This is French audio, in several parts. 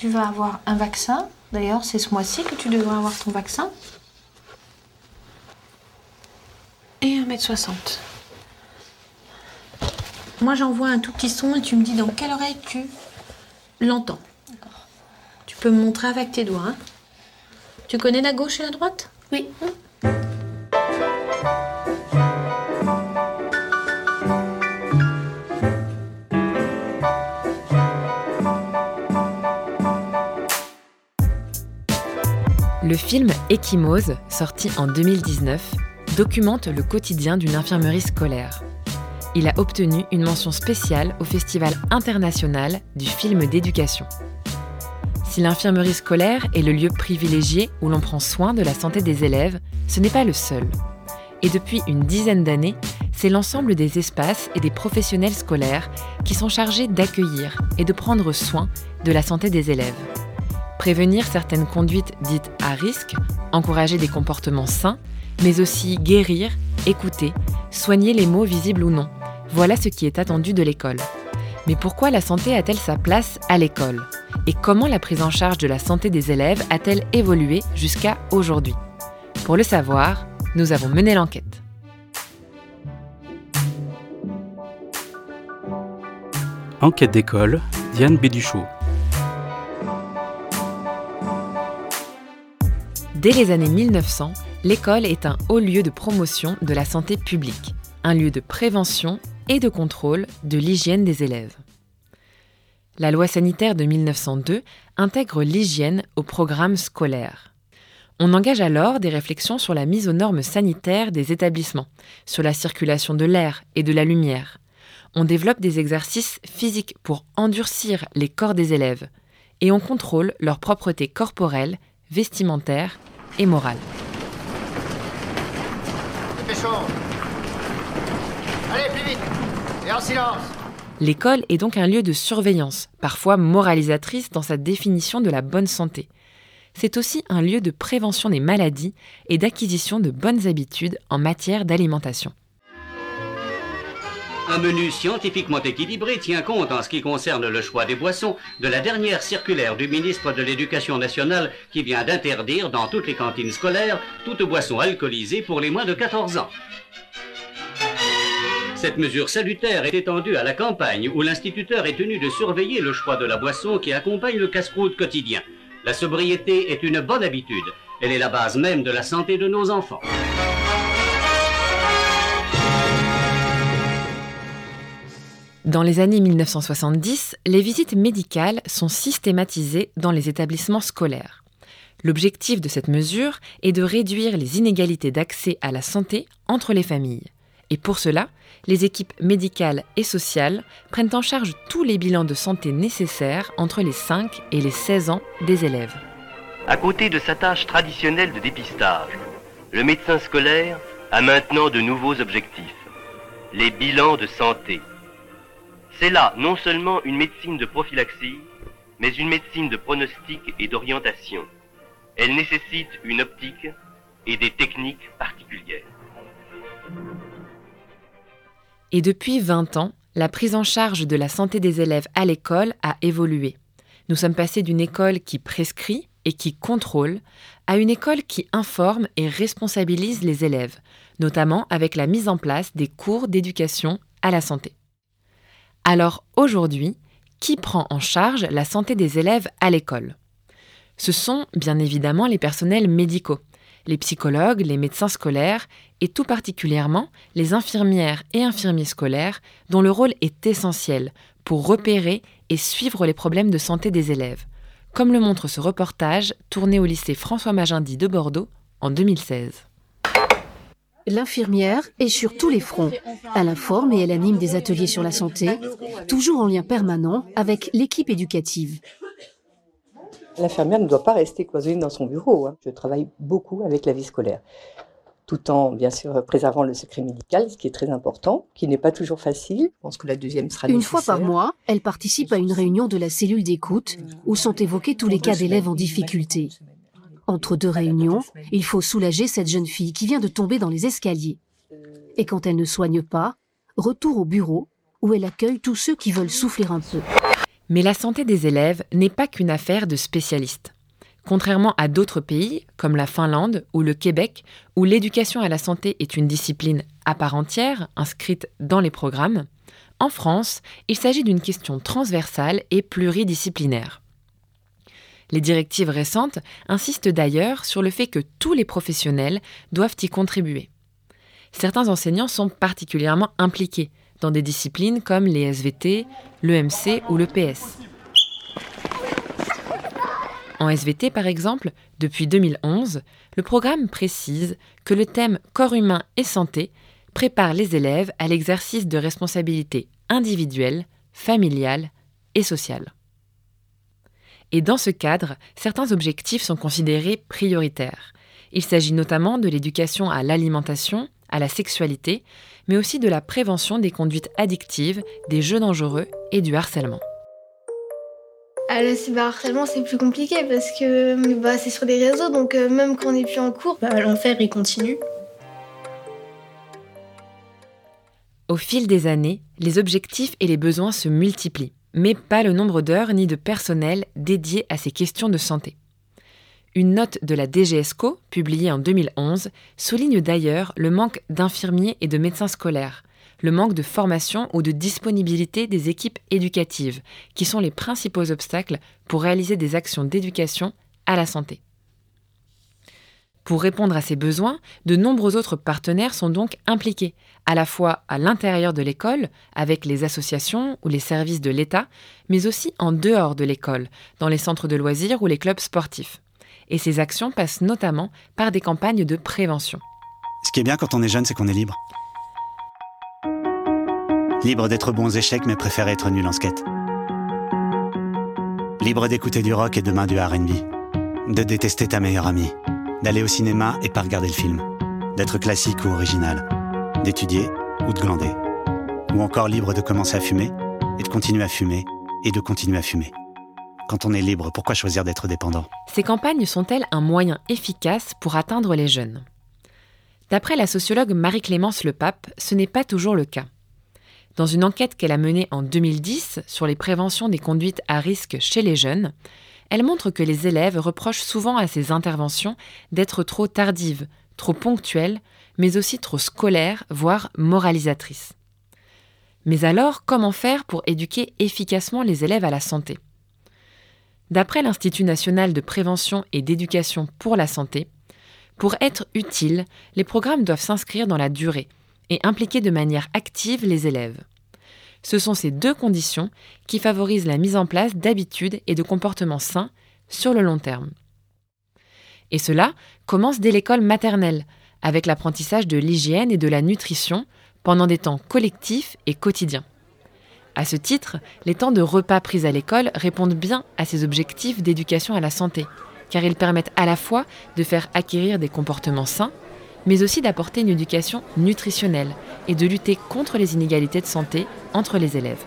tu vas avoir un vaccin. D'ailleurs, c'est ce mois-ci que tu devrais avoir ton vaccin. Et 1m60. Moi, j'envoie un tout petit son et tu me dis dans quelle oreille tu l'entends. Tu peux me montrer avec tes doigts. hein. Tu connais la gauche et la droite? Oui. Le film Ecchymose, sorti en 2019, documente le quotidien d'une infirmerie scolaire. Il a obtenu une mention spéciale au Festival international du film d'éducation. Si l'infirmerie scolaire est le lieu privilégié où l'on prend soin de la santé des élèves, ce n'est pas le seul. Et depuis une dizaine d'années, c'est l'ensemble des espaces et des professionnels scolaires qui sont chargés d'accueillir et de prendre soin de la santé des élèves. Prévenir certaines conduites dites à risque, encourager des comportements sains, mais aussi guérir, écouter, soigner les maux visibles ou non. Voilà ce qui est attendu de l'école. Mais pourquoi la santé a-t-elle sa place à l'école? Et comment la prise en charge de la santé des élèves a-t-elle évolué jusqu'à aujourd'hui? Pour le savoir, nous avons mené l'enquête. Enquête d'école, Diane Béduchot. Dès les années 1900, l'école est un haut lieu de promotion de la santé publique, un lieu de prévention et de contrôle de l'hygiène des élèves. La loi sanitaire de 1902 intègre l'hygiène au programme scolaire. On engage alors des réflexions sur la mise aux normes sanitaires des établissements, sur la circulation de l'air et de la lumière. On développe des exercices physiques pour endurcir les corps des élèves, et on contrôle leur propreté corporelle, vestimentaire et morale. Dépêchons Allez, plus vite Et en silence L'école est donc un lieu de surveillance, parfois moralisatrice dans sa définition de la bonne santé. C'est aussi un lieu de prévention des maladies et d'acquisition de bonnes habitudes en matière d'alimentation. Un menu scientifiquement équilibré tient compte en ce qui concerne le choix des boissons de la dernière circulaire du ministre de l'Éducation nationale qui vient d'interdire dans toutes les cantines scolaires toute boisson alcoolisée pour les moins de 14 ans. Cette mesure salutaire est étendue à la campagne où l'instituteur est tenu de surveiller le choix de la boisson qui accompagne le casse-croûte quotidien. La sobriété est une bonne habitude. Elle est la base même de la santé de nos enfants. Dans les années 1970, les visites médicales sont systématisées dans les établissements scolaires. L'objectif de cette mesure est de réduire les inégalités d'accès à la santé entre les familles. Et pour cela, les équipes médicales et sociales prennent en charge tous les bilans de santé nécessaires entre les 5 et les 16 ans des élèves. À côté de sa tâche traditionnelle de dépistage, le médecin scolaire a maintenant de nouveaux objectifs. Les bilans de santé. C'est là non seulement une médecine de prophylaxie, mais une médecine de pronostic et d'orientation. Elle nécessite une optique et des techniques particulières. Et depuis 20 ans, la prise en charge de la santé des élèves à l'école a évolué. Nous sommes passés d'une école qui prescrit et qui contrôle à une école qui informe et responsabilise les élèves, notamment avec la mise en place des cours d'éducation à la santé. Alors aujourd'hui, qui prend en charge la santé des élèves à l'école? Ce sont bien évidemment les personnels médicaux, les psychologues, les médecins scolaires et tout particulièrement les infirmières et infirmiers scolaires dont le rôle est essentiel pour repérer et suivre les problèmes de santé des élèves, comme le montre ce reportage tourné au lycée François Magendie de Bordeaux en 2016. L'infirmière est sur tous les fronts. Elle informe et elle anime des ateliers sur la santé, toujours en lien permanent avec l'équipe éducative. L'infirmière ne doit pas rester cloisonnée dans son bureau. hein. Je travaille beaucoup avec la vie scolaire, tout en bien sûr préservant le secret médical, ce qui est très important, qui n'est pas toujours facile. Je pense que la deuxième sera Une fois par mois, elle participe à une réunion de la cellule d'écoute où sont évoqués tous les cas d'élèves en difficulté. Entre deux réunions, il faut soulager cette jeune fille qui vient de tomber dans les escaliers. Et quand elle ne soigne pas, retour au bureau où elle accueille tous ceux qui veulent souffler un peu. Mais la santé des élèves n'est pas qu'une affaire de spécialistes. Contrairement à d'autres pays, comme la Finlande ou le Québec, où l'éducation à la santé est une discipline à part entière, inscrite dans les programmes, en France, il s'agit d'une question transversale et pluridisciplinaire. Les directives récentes insistent d'ailleurs sur le fait que tous les professionnels doivent y contribuer. Certains enseignants sont particulièrement impliqués dans des disciplines comme les SVT, l'EMC ou le PS. En SVT, par exemple, depuis 2011, le programme précise que le thème corps humain et santé prépare les élèves à l'exercice de responsabilités individuelles, familiales et sociales. Et dans ce cadre, certains objectifs sont considérés prioritaires. Il s'agit notamment de l'éducation à l'alimentation, à la sexualité, mais aussi de la prévention des conduites addictives, des jeux dangereux et du harcèlement. Ah, le cyberharcèlement, c'est plus compliqué parce que bah, c'est sur les réseaux, donc euh, même quand on n'est plus en cours, bah, l'enfer, il continue. Au fil des années, les objectifs et les besoins se multiplient, mais pas le nombre d'heures ni de personnel dédiés à ces questions de santé. Une note de la DGESCO, publiée en 2011, souligne d'ailleurs le manque d'infirmiers et de médecins scolaires, le manque de formation ou de disponibilité des équipes éducatives, qui sont les principaux obstacles pour réaliser des actions d'éducation à la santé. Pour répondre à ces besoins, de nombreux autres partenaires sont donc impliqués, à la fois à l'intérieur de l'école, avec les associations ou les services de l'État, mais aussi en dehors de l'école, dans les centres de loisirs ou les clubs sportifs. Et ces actions passent notamment par des campagnes de prévention. Ce qui est bien quand on est jeune, c'est qu'on est libre. Libre d'être bon aux échecs, mais préférer être nul en skate. Libre d'écouter du rock et demain du RB. De détester ta meilleure amie. D'aller au cinéma et pas regarder le film. D'être classique ou original. D'étudier ou de glander. Ou encore libre de commencer à fumer et de continuer à fumer et de continuer à fumer. Quand on est libre, pourquoi choisir d'être dépendant? Ces campagnes sont-elles un moyen efficace pour atteindre les jeunes? D'après la sociologue Marie-Clémence Lepape, ce n'est pas toujours le cas. Dans une enquête qu'elle a menée en 2010 sur les préventions des conduites à risque chez les jeunes, elle montre que les élèves reprochent souvent à ces interventions d'être trop tardives, trop ponctuelles, mais aussi trop scolaires, voire moralisatrices. Mais alors, comment faire pour éduquer efficacement les élèves à la santé? D'après l'Institut national de prévention et d'éducation pour la santé, pour être utiles, les programmes doivent s'inscrire dans la durée et impliquer de manière active les élèves. Ce sont ces deux conditions qui favorisent la mise en place d'habitudes et de comportements sains sur le long terme. Et cela commence dès l'école maternelle, avec l'apprentissage de l'hygiène et de la nutrition pendant des temps collectifs et quotidiens. À ce titre, les temps de repas pris à l'école répondent bien à ces objectifs d'éducation à la santé, car ils permettent à la fois de faire acquérir des comportements sains, mais aussi d'apporter une éducation nutritionnelle et de lutter contre les inégalités de santé entre les élèves.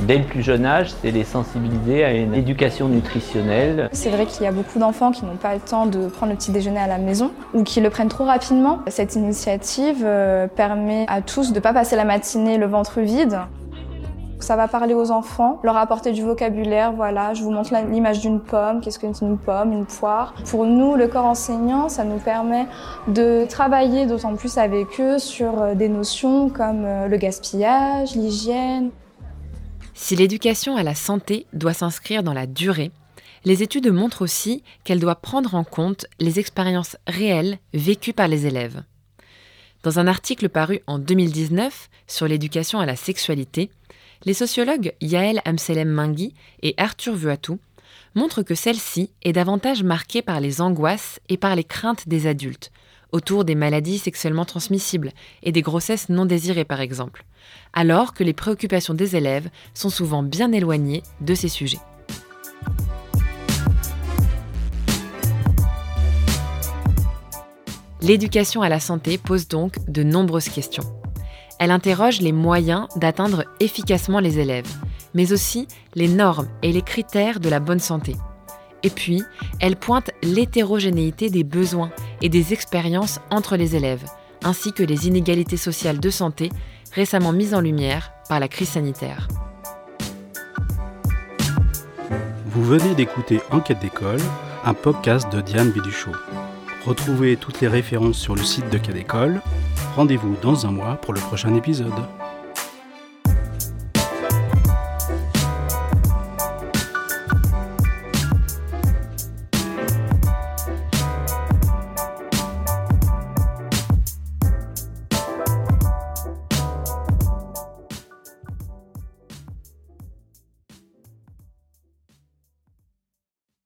Dès le plus jeune âge, c'est les sensibiliser à une éducation nutritionnelle. C'est vrai qu'il y a beaucoup d'enfants qui n'ont pas le temps de prendre le petit déjeuner à la maison ou qui le prennent trop rapidement. Cette initiative euh, permet à tous de ne pas passer la matinée le ventre vide. Ça va parler aux enfants, leur apporter du vocabulaire. Voilà, je vous montre l'image d'une pomme. Qu'est-ce qu'une une pomme, une poire Pour nous, le corps enseignant, ça nous permet de travailler d'autant plus avec eux sur euh, des notions comme euh, le gaspillage, l'hygiène. Si l'éducation à la santé doit s'inscrire dans la durée, les études montrent aussi qu'elle doit prendre en compte les expériences réelles vécues par les élèves. Dans un article paru en 2019 sur l'éducation à la sexualité, les sociologues Yael Amselem Mingui et Arthur Vuatou montrent que celle-ci est davantage marquée par les angoisses et par les craintes des adultes, autour des maladies sexuellement transmissibles et des grossesses non désirées par exemple, alors que les préoccupations des élèves sont souvent bien éloignées de ces sujets. L'éducation à la santé pose donc de nombreuses questions. Elle interroge les moyens d'atteindre efficacement les élèves, mais aussi les normes et les critères de la bonne santé. Et puis, elle pointe l'hétérogénéité des besoins et des expériences entre les élèves, ainsi que les inégalités sociales de santé récemment mises en lumière par la crise sanitaire. Vous venez d'écouter Enquête d'école, un podcast de Diane Biduchot. Retrouvez toutes les références sur le site de Quai d'école Rendez-vous dans un mois pour le prochain épisode.